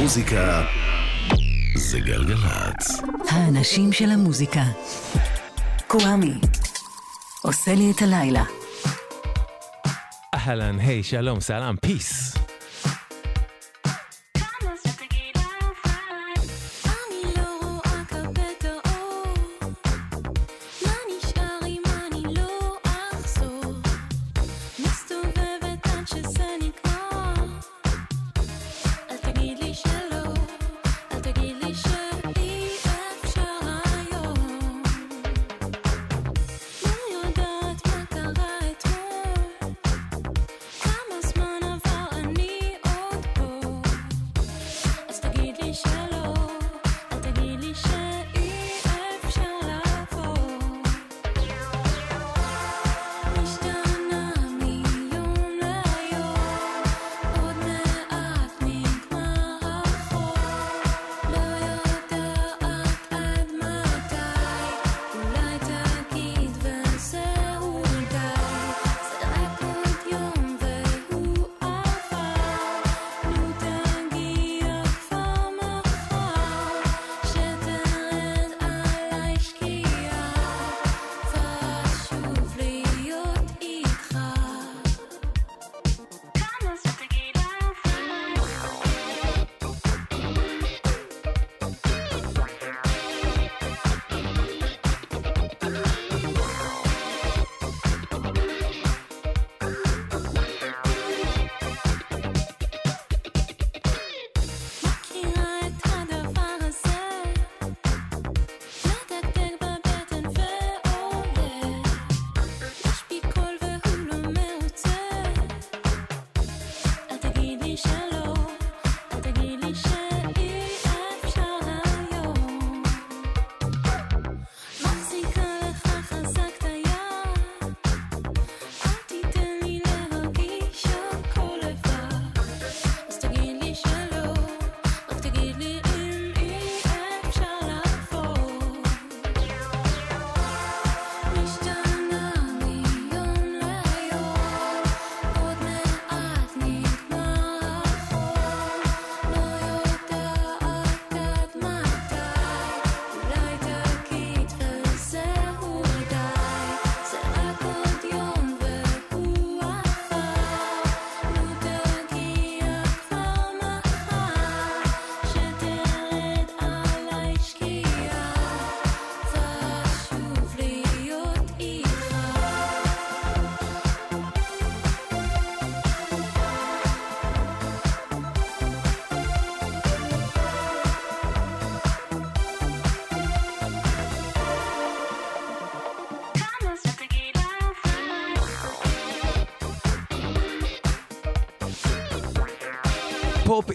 מוזיקה זה גלגלצ. האנשים של המוזיקה. קוואמי. עושה לי את הלילה. אהלן, היי, שלום, סלאם, פיס.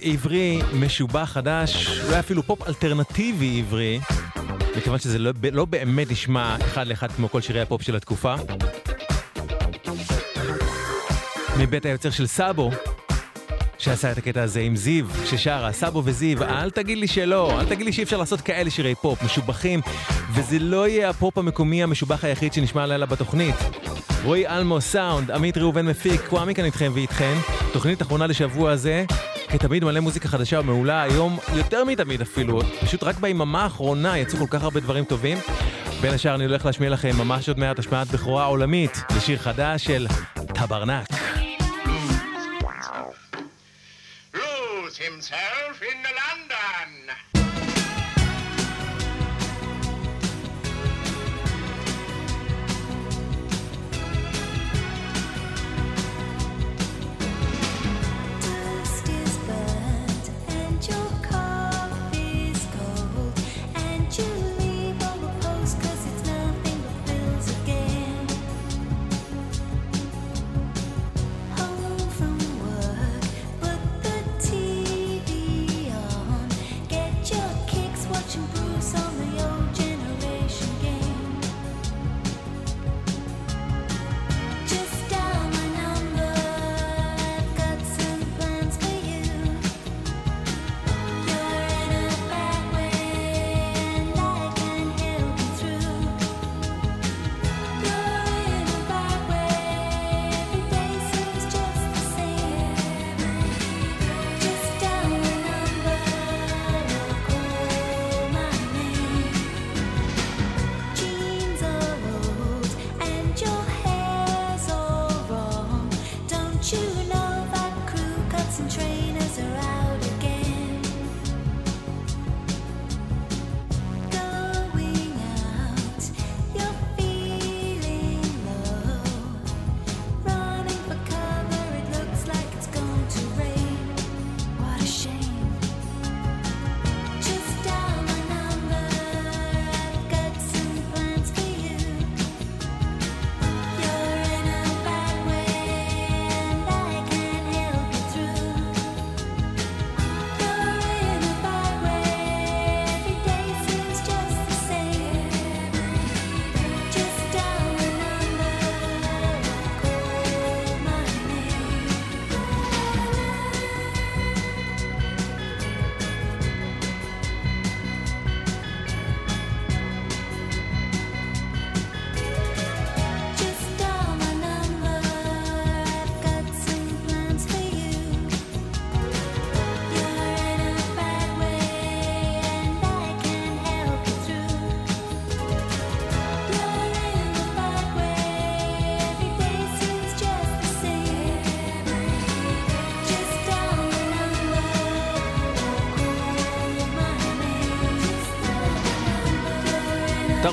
עברי משובח חדש, אולי אפילו פופ אלטרנטיבי עברי, מכיוון שזה לא, לא באמת נשמע אחד לאחד כמו כל שירי הפופ של התקופה. מבית היוצר של סאבו, שעשה את הקטע הזה עם זיו, ששרה סאבו וזיו, אל תגיד לי שלא, אל תגיד לי שאי אפשר לעשות כאלה שירי פופ משובחים, וזה לא יהיה הפופ המקומי המשובח היחיד שנשמע הלילה בתוכנית. רועי אלמו סאונד, עמית ראובן מפיק, קוואמי כאן איתכם ואיתכן, תוכנית אחרונה לשבוע הזה, כתמיד מלא מוזיקה חדשה ומעולה, היום יותר מתמיד אפילו, פשוט רק ביממה האחרונה יצאו כל כך הרבה דברים טובים. בין השאר אני הולך להשמיע לכם ממש עוד מעט השמעת בכורה עולמית לשיר חדש של טברנק. himself in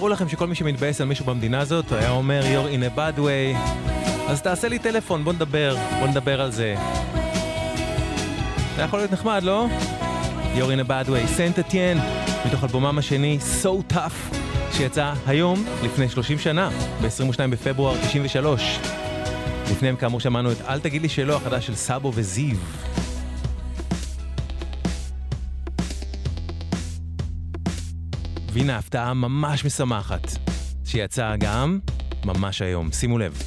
תארו לכם שכל מי שמתבאס על מישהו במדינה הזאת היה אומר you're in a bad way, אז תעשה לי טלפון, בוא נדבר, בוא נדבר על זה. זה יכול להיות נחמד, לא? you're in a bad way, סנט אתיין, מתוך אלבומם השני, So Tough, שיצא היום, לפני 30 שנה, ב-22 בפברואר 93. לפניהם כאמור שמענו את אל תגיד לי שלא, החדש של סאבו וזיו. והנה הפתעה ממש משמחת, שיצאה גם ממש היום. שימו לב.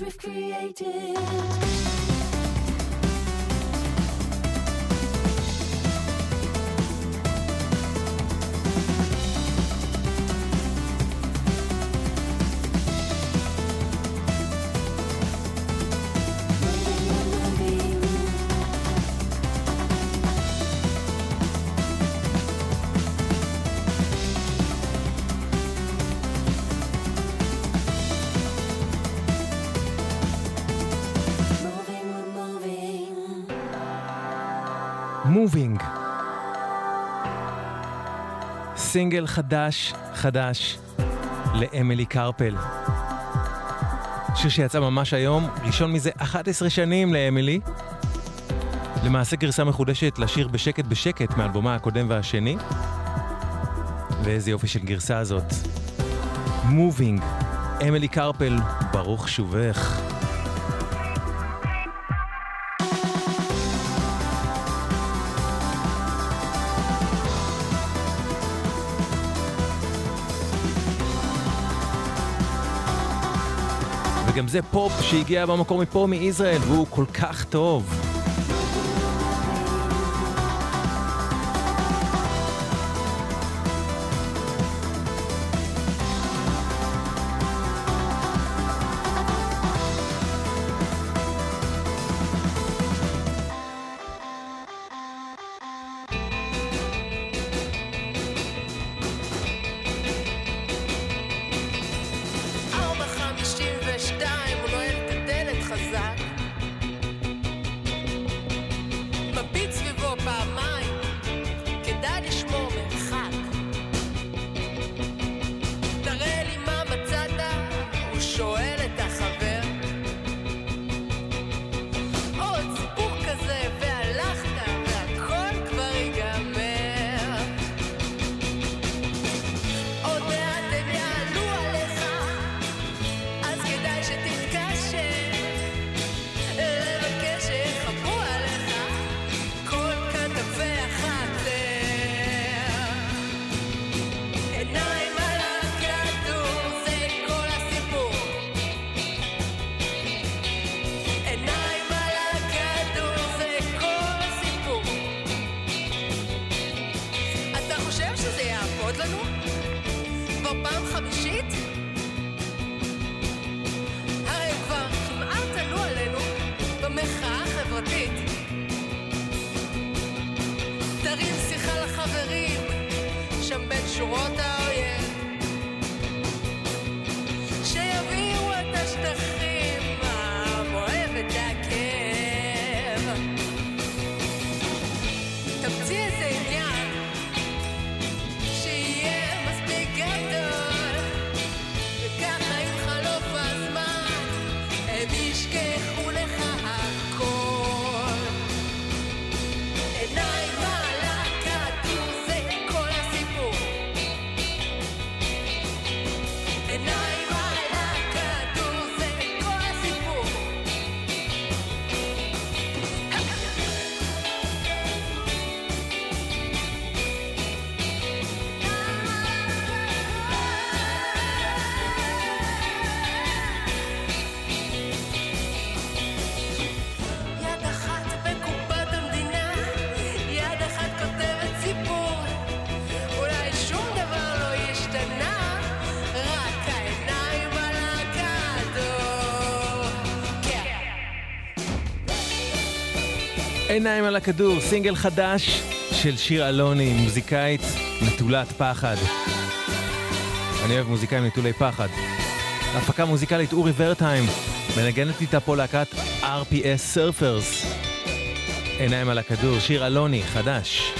we've created. מובינג. סינגל חדש, חדש, לאמילי קרפל. שיר שיצא ממש היום, ראשון מזה 11 שנים לאמילי. למעשה גרסה מחודשת לשיר בשקט בשקט מאלבומה הקודם והשני. ואיזה יופי של גרסה הזאת. מובינג, אמילי קרפל, ברוך שובך. וגם זה פופ שהגיע במקור מפה מישראל, והוא כל כך טוב. עיניים על הכדור, סינגל חדש של שיר אלוני, מוזיקאית נטולת פחד. אני אוהב מוזיקאים נטולי פחד. הפקה מוזיקלית אורי ורטהיים, מנגנת איתה פה להקת RPS סרפרס. עיניים על הכדור, שיר אלוני, חדש.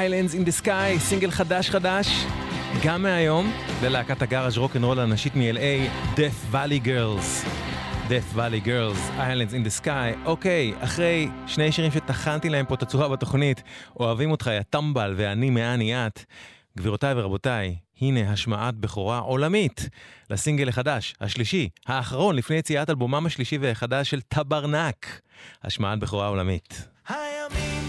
Islands in the Sky, סינגל חדש חדש, גם מהיום, ללהקת הגאראז' רוקנרול הנשית מ-LA, Death Valley Girls. Death Valley Girls, Islands in the Sky. אוקיי, אחרי שני שירים שטחנתי להם פה את הצורה בתוכנית, אוהבים אותך, יא טמבל ואני מאני את. גבירותיי ורבותיי, הנה השמעת בכורה עולמית לסינגל החדש, השלישי, האחרון לפני יציאת אלבומם השלישי והחדש של טברנק. השמעת בכורה עולמית. הימים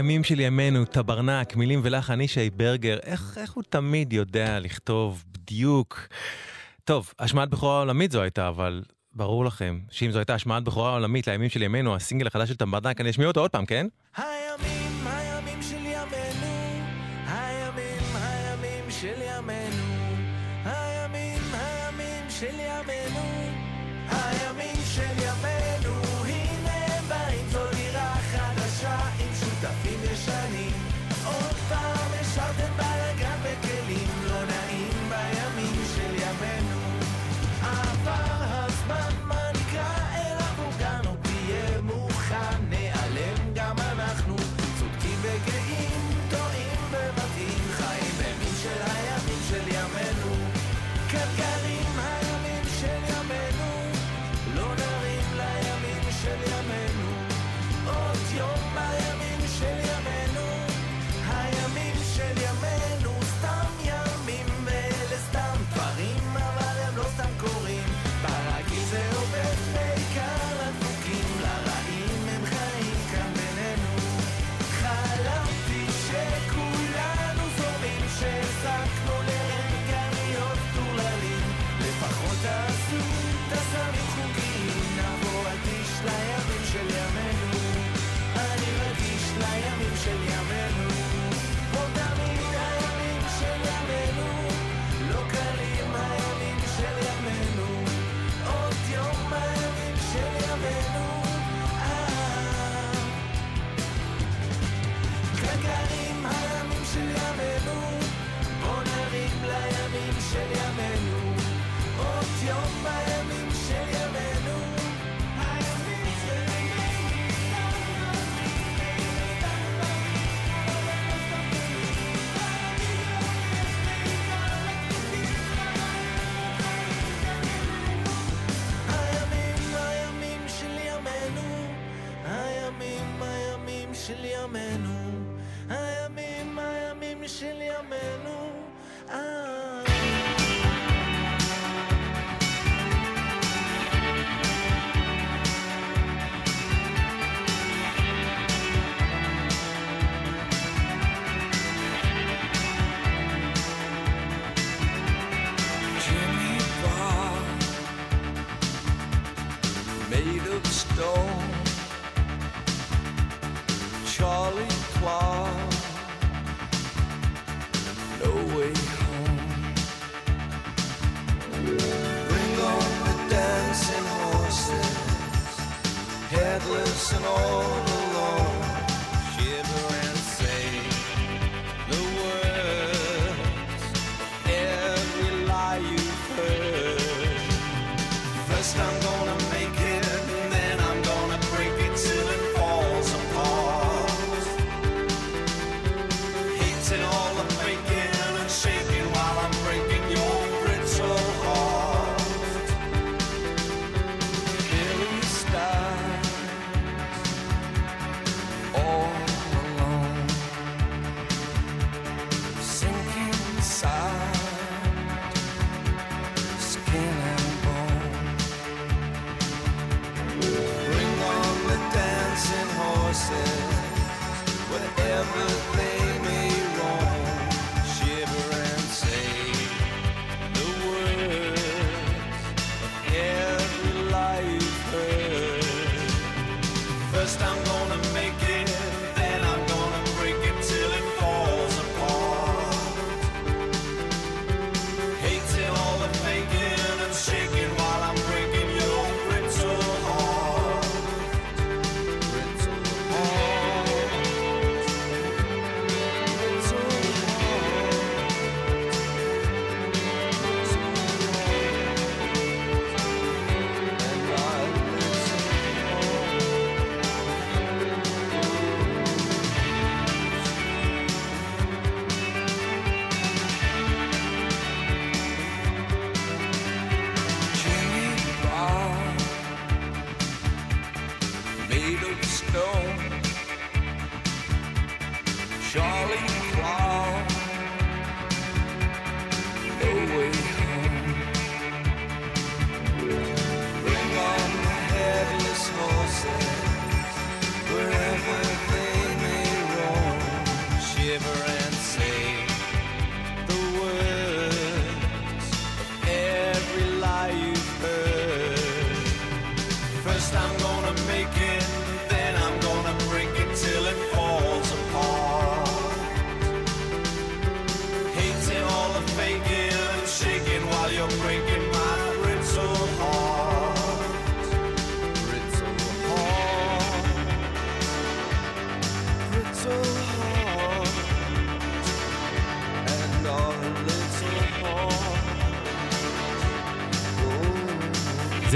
הימים של ימינו, טברנק, מילים ולחן, ישי ברגר, איך, איך הוא תמיד יודע לכתוב בדיוק? טוב, השמעת בכורה עולמית זו הייתה, אבל ברור לכם שאם זו הייתה השמעת בכורה עולמית לימים של ימינו, הסינגל החדש של טברנק, אני אשמיע אותו עוד פעם, כן? הימים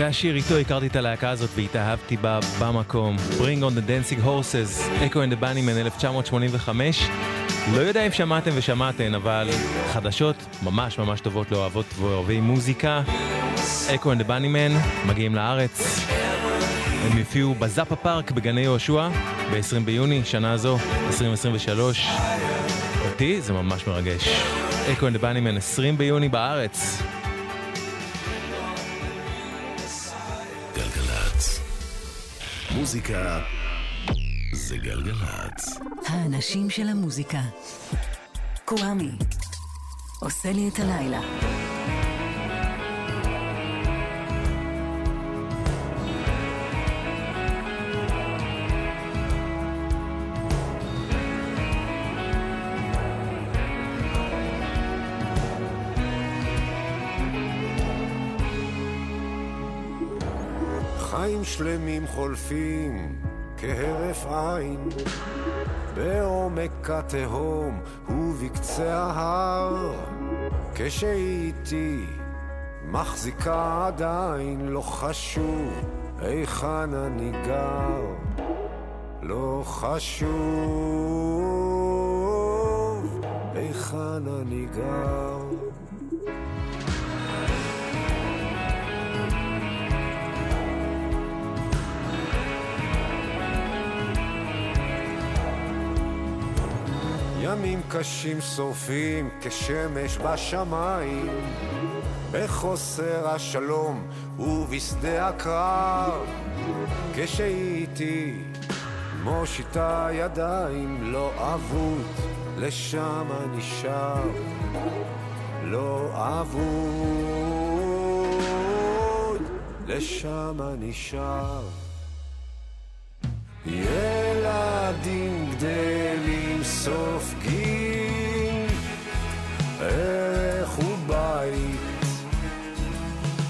זה השיר, איתו הכרתי את הלהקה הזאת והתאהבתי בה במקום. Bring on the Dancing Horses, Echo and the Bunnymen 1985. לא יודע אם שמעתם ושמעתם, אבל חדשות ממש ממש טובות לאוהבות ואוהבי מוזיקה. Echo and the Bunnymen מגיעים לארץ. הם יופיעו בזאפה פארק בגני יהושע ב-20 ביוני, שנה זו, 2023. אותי זה ממש מרגש. Echo and the Bunnymen 20 ביוני בארץ. מוזיקה זה גלגלצ. האנשים של המוזיקה. קוואמי. עושה לי את הלילה. חיים שלמים חולפים כהרף עין. בעומק התהום ובקצה ההר כשהיא איתי מחזיקה עדיין לא חשוב היכן אני גר. לא חשוב היכן אני גר ימים קשים שורפים כשמש בשמיים. בחוסר השלום ובשדה הקרב? כשהיא איתי מושיטה ידיים לא אבוד לשם אני שב. לא אבוד לשם אני שב. ילדים גדלים סופגים ערך ובית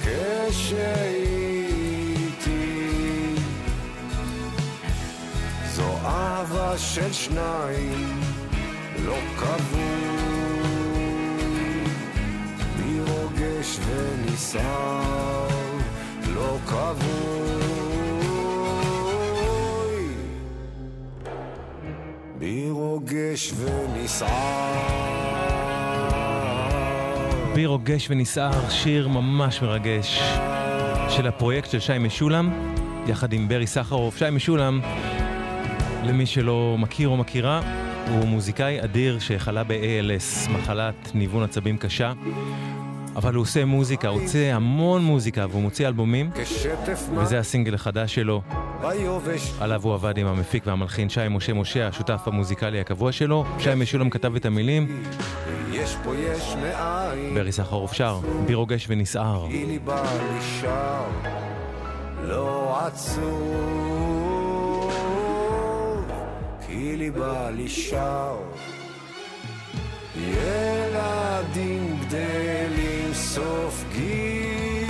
כשאיתי זו אהבה של שניים לא כבוי. בי רוגש ונסער לא כבוי בי רוגש ונסער בי רוגש ונסער, שיר ממש מרגש של הפרויקט של שי משולם, יחד עם ברי סחרוף. שי משולם, למי שלא מכיר או מכירה, הוא מוזיקאי אדיר שחלה ב-ALS, מחלת ניוון עצבים קשה, אבל הוא עושה מוזיקה, הוא עושה המון מוזיקה והוא מוציא אלבומים, וזה הסינגל החדש שלו, ביובש. עליו הוא עבד עם המפיק והמלחין שי משה משה, השותף המוזיקלי הקבוע שלו. שי משולם כתב את המילים, יש פה יש מאין. ברי סחרוף שר, בי רוגש ונסער. כי ליבה נשאר לא עצוב כי ליבה נשאר ילדים גדלים סופגים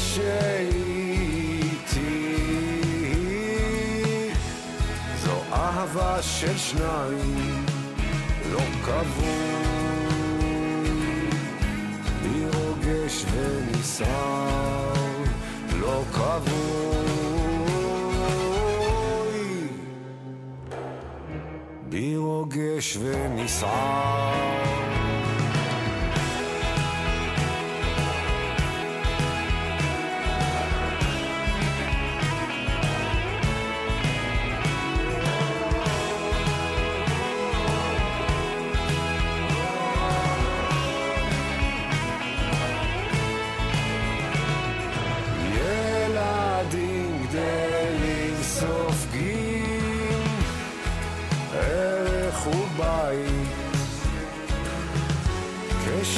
כשאיתי זו אהבה של שניים לא כבוי בי רוגש ונסער לא כבוי בי רוגש ונסער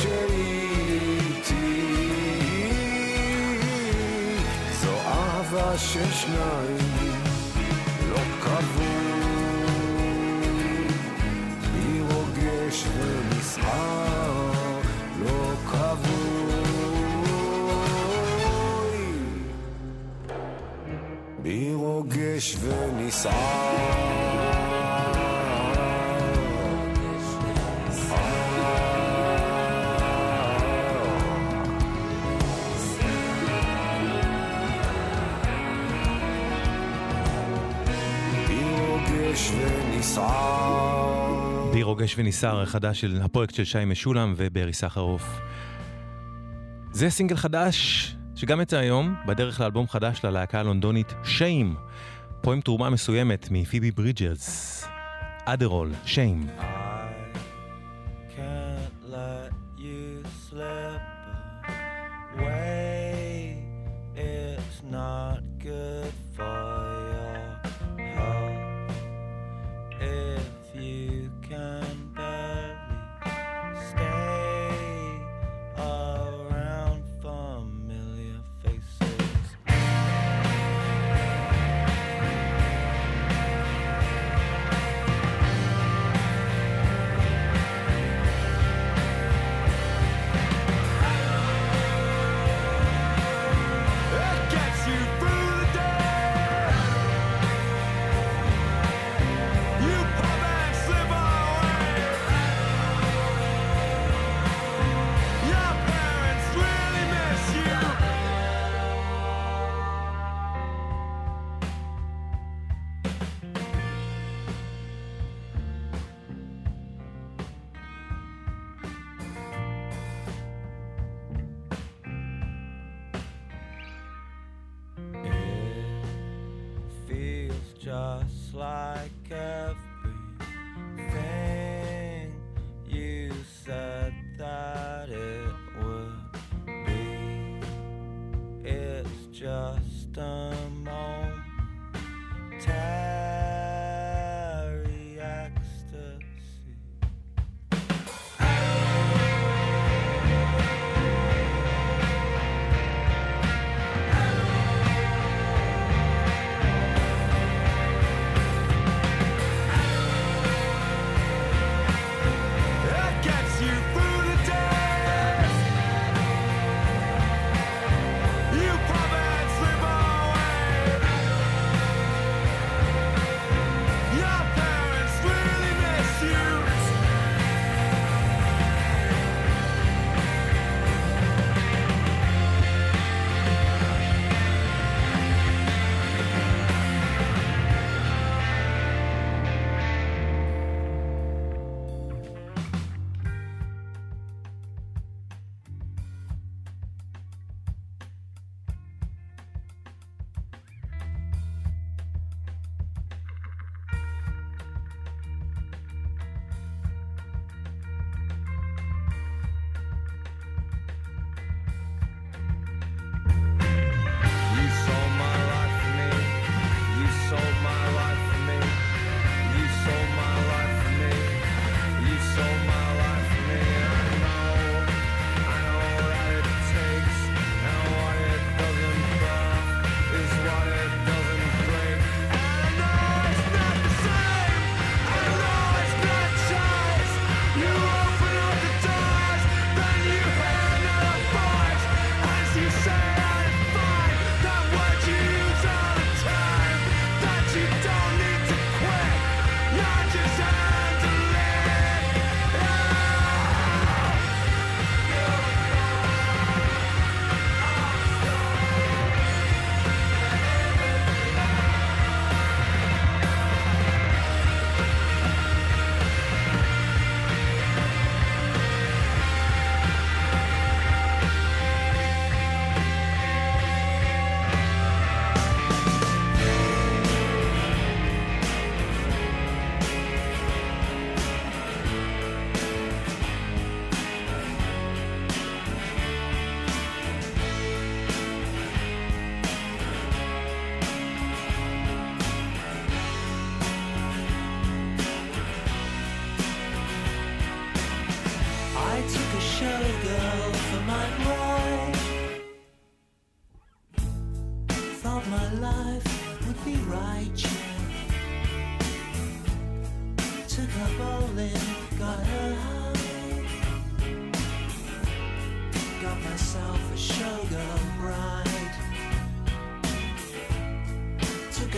שהיא איתי זו אהבה ששניים לא קבעו בי רוגש ונסער לא כבוי. בי רוגש ונסער פוגש וניסר החדש של הפרויקט של שי משולם וברי סחרוף. זה סינגל חדש שגם יצא היום, בדרך לאלבום חדש ללהקה הלונדונית שיים, פה עם תרומה מסוימת מפיבי ברידג'רס, אדרול, שיים.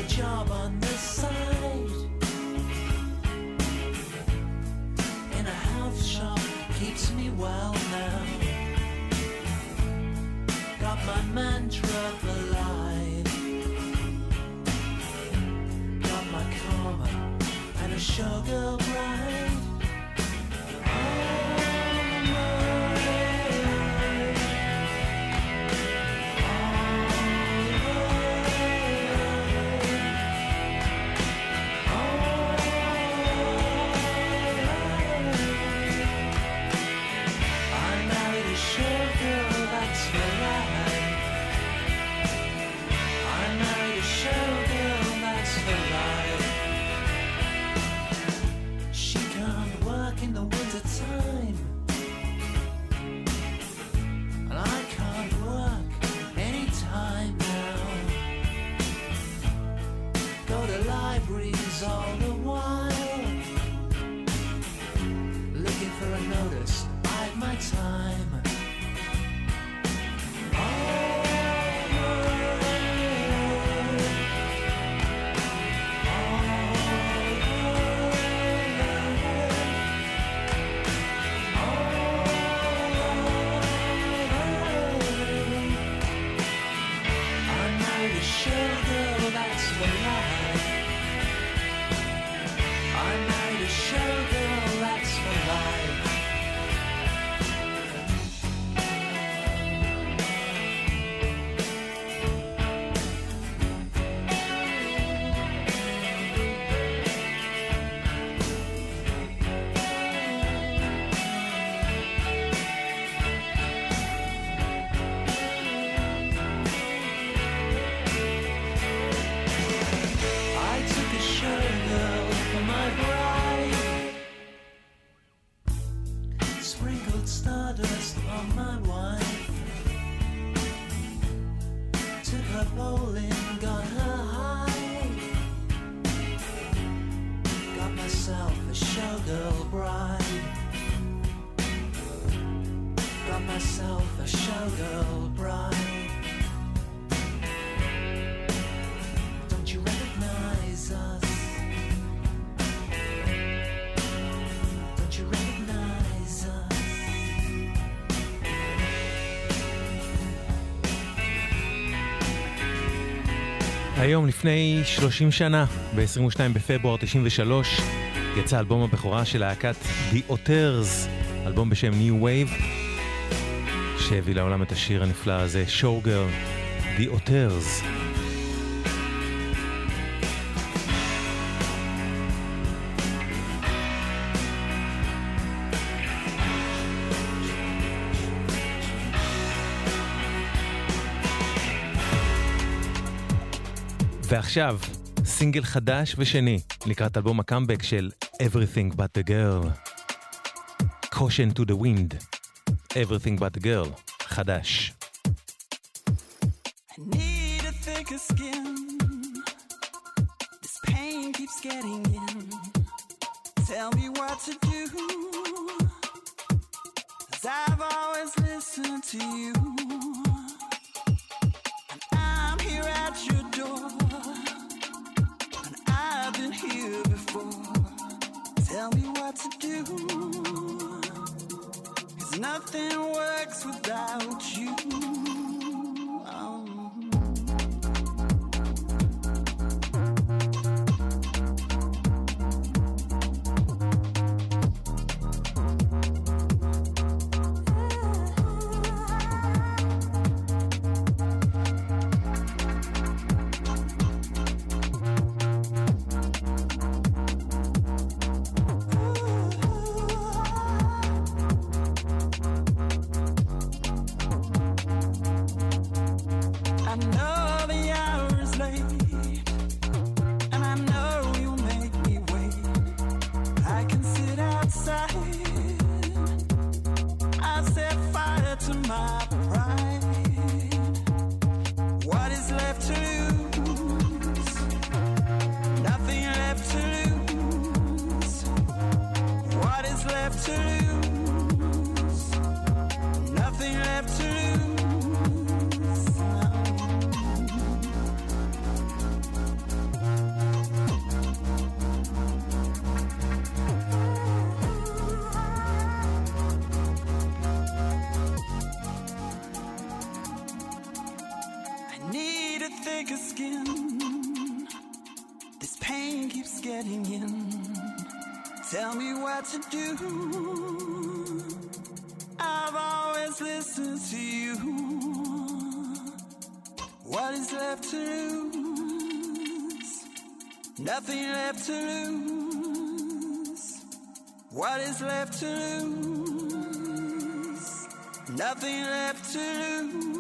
加班。היום לפני 30 שנה, ב-22 בפברואר 93, יצא אלבום הבכורה של להקת The Otters, אלבום בשם New Wave, שהביא לעולם את השיר הנפלא הזה, Show Girl, The Otters. ועכשיו, סינגל חדש ושני לקראת אלבום הקאמבק של Everything But The Girl. Caution to the Wind, Everything But The Girl, חדש. I need a thicker skin. This pain keeps getting in. Tell me what to do. Cause I've always listened to you. And I'm here at your door. Nothing works without you. listen to you. What is left to lose? Nothing left to lose. What is left to lose? Nothing left to lose.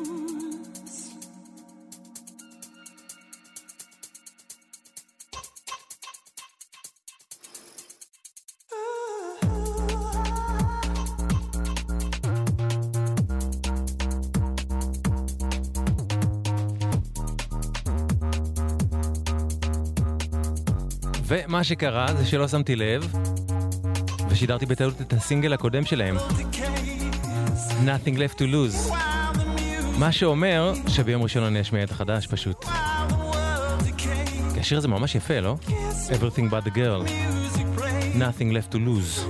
מה שקרה זה שלא שמתי לב, ושידרתי בטעות את הסינגל הקודם שלהם. Nothing Left to Lose. מה שאומר שביום ראשון אני אשמיע את החדש פשוט. כי השיר הזה ממש יפה, לא? Everything but the girl. Nothing left to lose.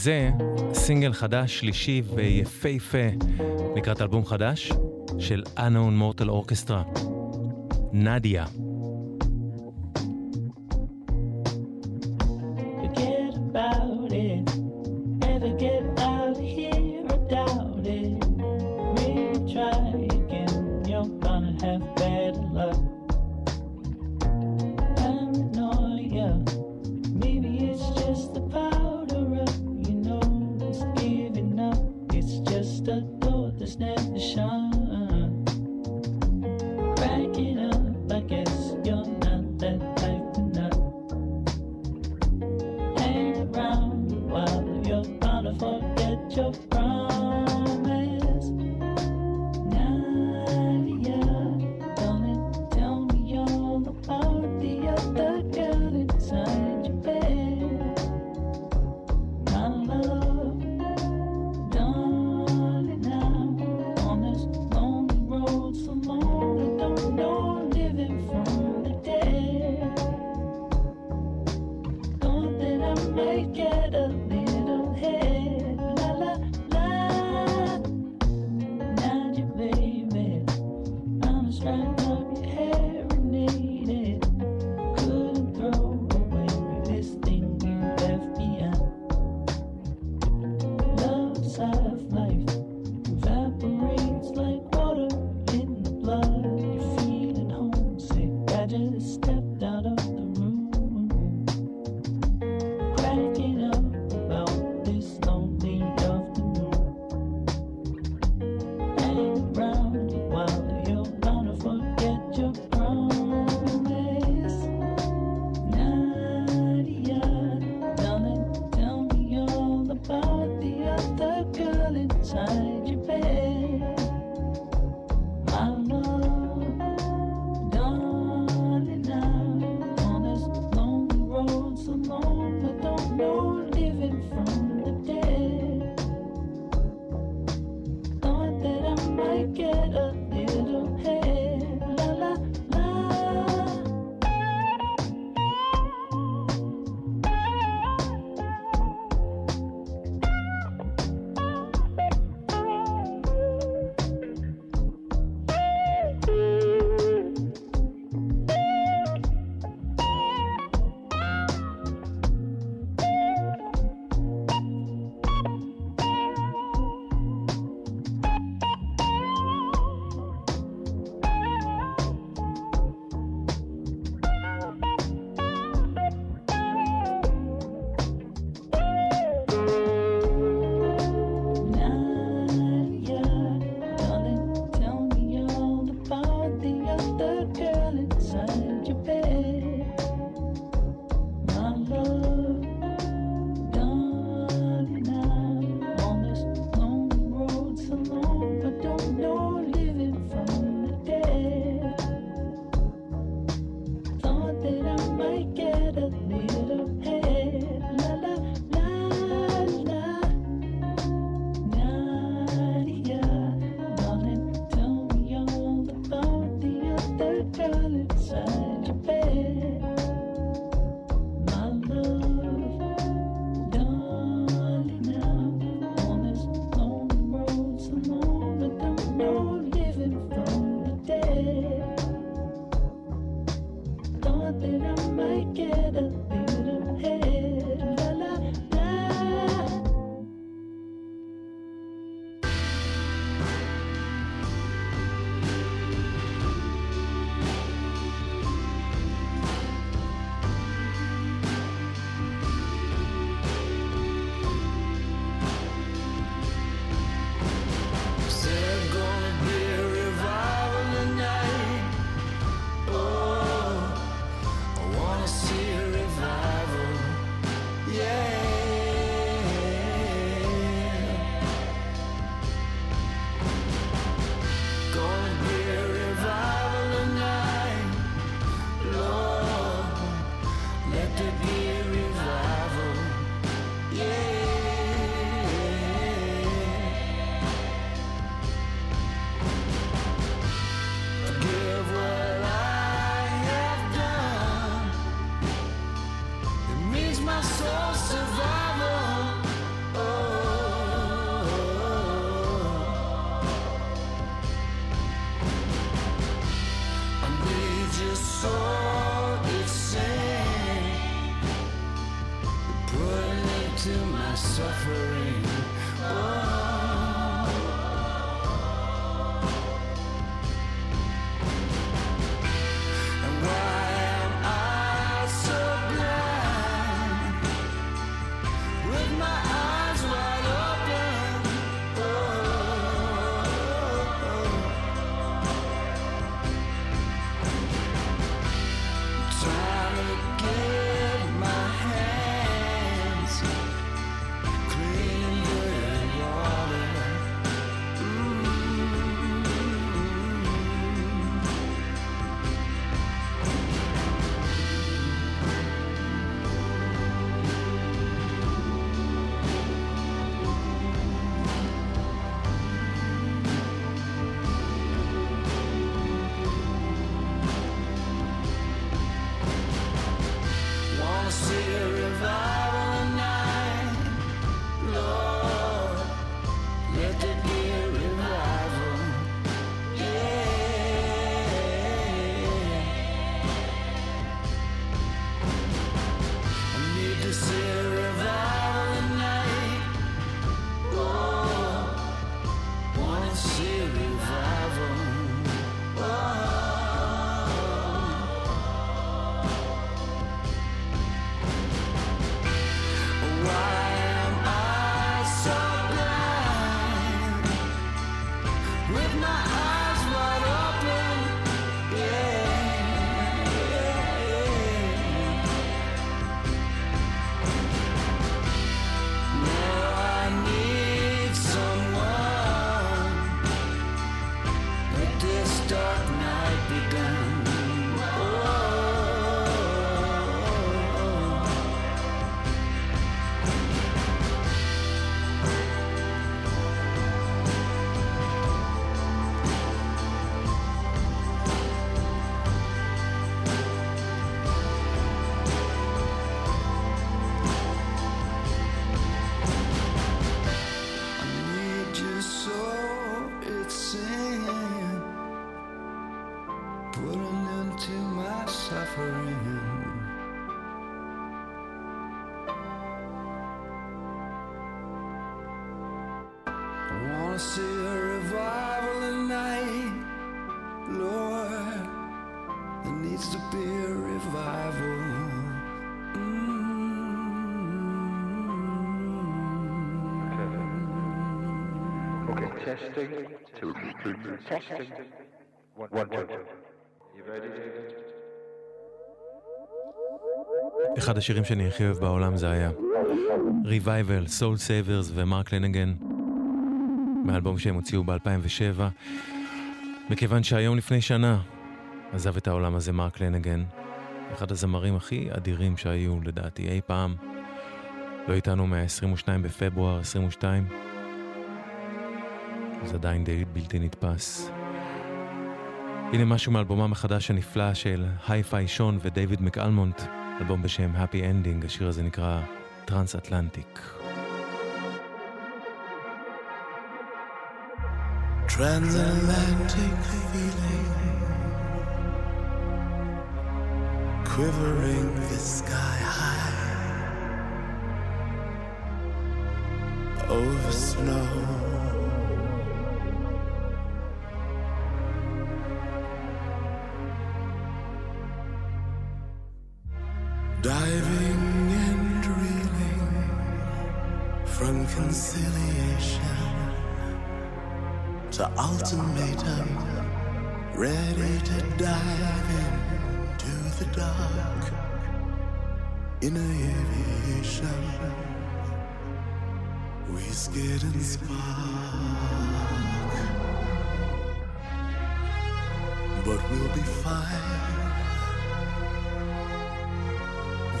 וזה סינגל חדש, שלישי ויפהפה לקראת אלבום חדש של Unknown Mortal Orchestra, נדיה. time. Testing, two, three, testing. One, one, two. You ready, David? אחד השירים שאני הכי אוהב בעולם זה היה Revival, Soul Savers ומרק לנגן מאלבום שהם הוציאו ב-2007 מכיוון שהיום לפני שנה עזב את העולם הזה מרק לנגן אחד הזמרים הכי אדירים שהיו לדעתי אי פעם לא איתנו מה-22 בפברואר 22 זה עדיין די בלתי נתפס הנה משהו מאלבומם החדש הנפלא של היי-פיי שון ודייוויד מקאלמונט, אלבום בשם Happy Ending, השיר הזה נקרא טרנס אטלנטיק. Transatlantic feeling quivering the sky high over snow. Diving and reeling from conciliation to ultimatum, ready to dive into the dark in aviation. We skid and spark, but we'll be fine.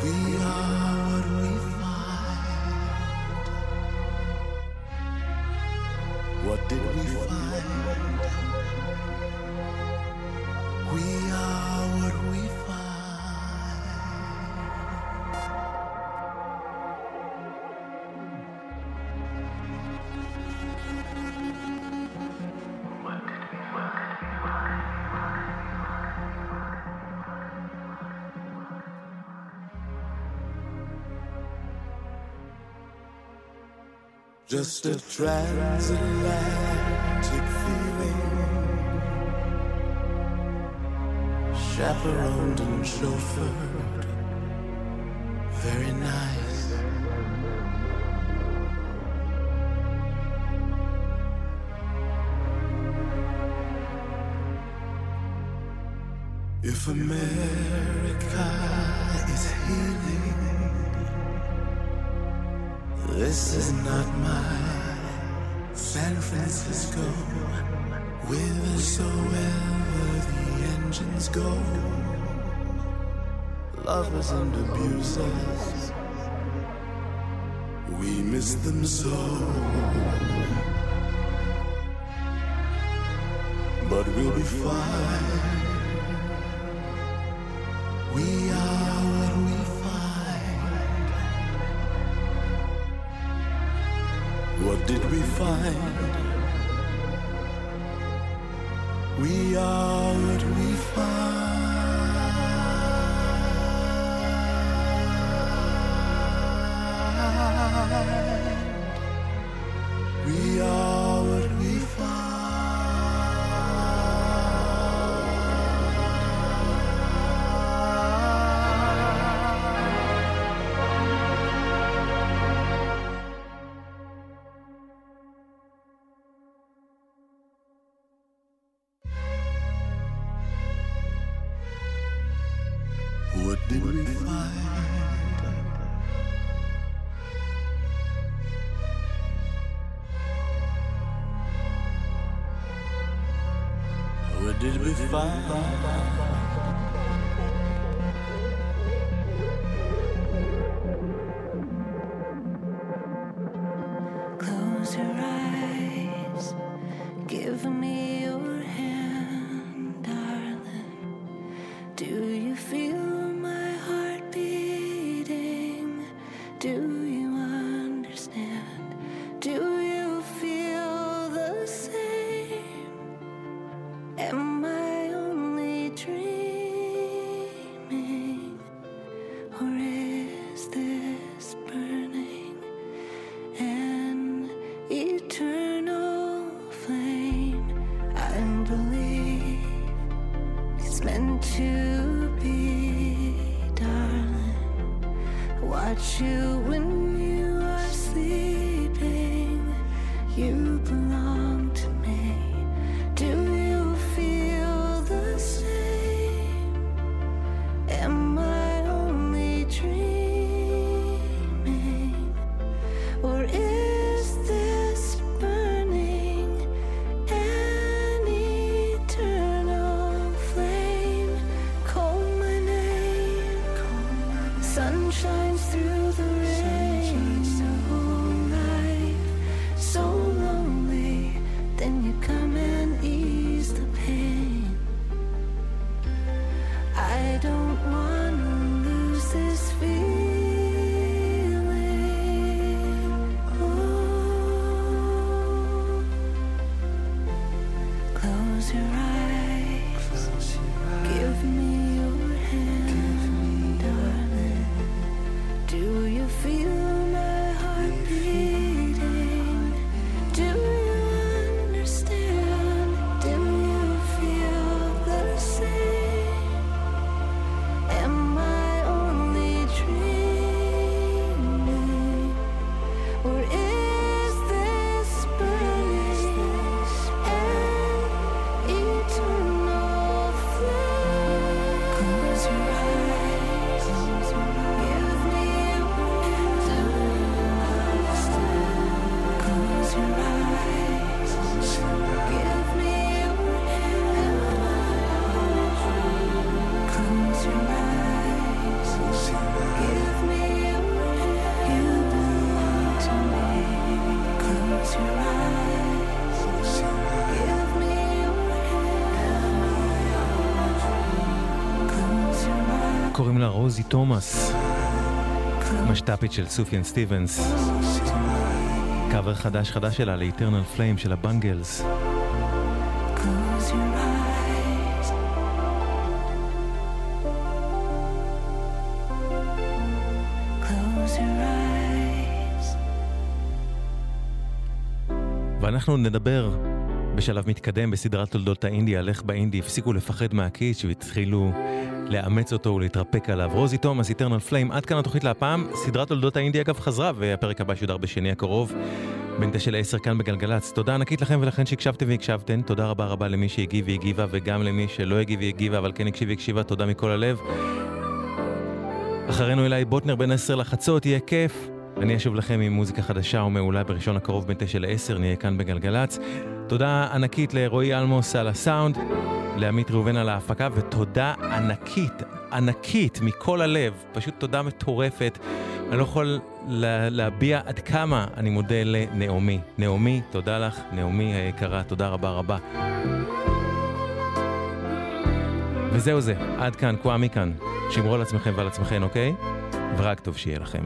We are what we just a transatlantic feeling. Chaperoned and chauffeured. Very nice. If America is healing. This is not my San Francisco. Whithersoever the engines go, lovers and abusers, we miss them so. But we'll be fine. המשת"פית של סופיאן סטיבנס. קאבר חדש חדש שלה ל-Eternal Flame של הבנגלס. ואנחנו נדבר בשלב מתקדם בסדרת תולדות האינדי על איך באינדי הפסיקו לפחד מהקיץ' והתחילו לאמץ אותו ולהתרפק עליו. רוזי תומאס, איטרנל פליים, עד כאן התוכנית להפעם. סדרת תולדות האינדי אגב חזרה, והפרק הבא שודר בשני הקרוב. בין תשע לעשר כאן בגלגלצ. תודה ענקית לכם ולכן שהקשבתם והקשבתן. תודה רבה רבה למי שהגיב והגיבה וגם למי שלא הגיב והגיבה, אבל כן הקשיב והקשיבה. תודה מכל הלב. אחרינו אליי בוטנר בין עשר לחצות, יהיה כיף. אני אשוב לכם עם מוזיקה חדשה ומעולה בראשון הקרוב בין תשע לעשר, נהיה כאן בגלגלצ. תודה ענקית לרועי אלמוס על הסאונד, לעמית ראובן על ההפקה, ותודה ענקית, ענקית מכל הלב, פשוט תודה מטורפת. אני לא יכול לה, להביע עד כמה אני מודה לנעמי. נעמי, תודה לך, נעמי היקרה, תודה רבה רבה. וזהו זה, עד כאן, קוואמי כאן. שמרו על עצמכם ועל עצמכם, אוקיי? ורק טוב שיהיה לכם.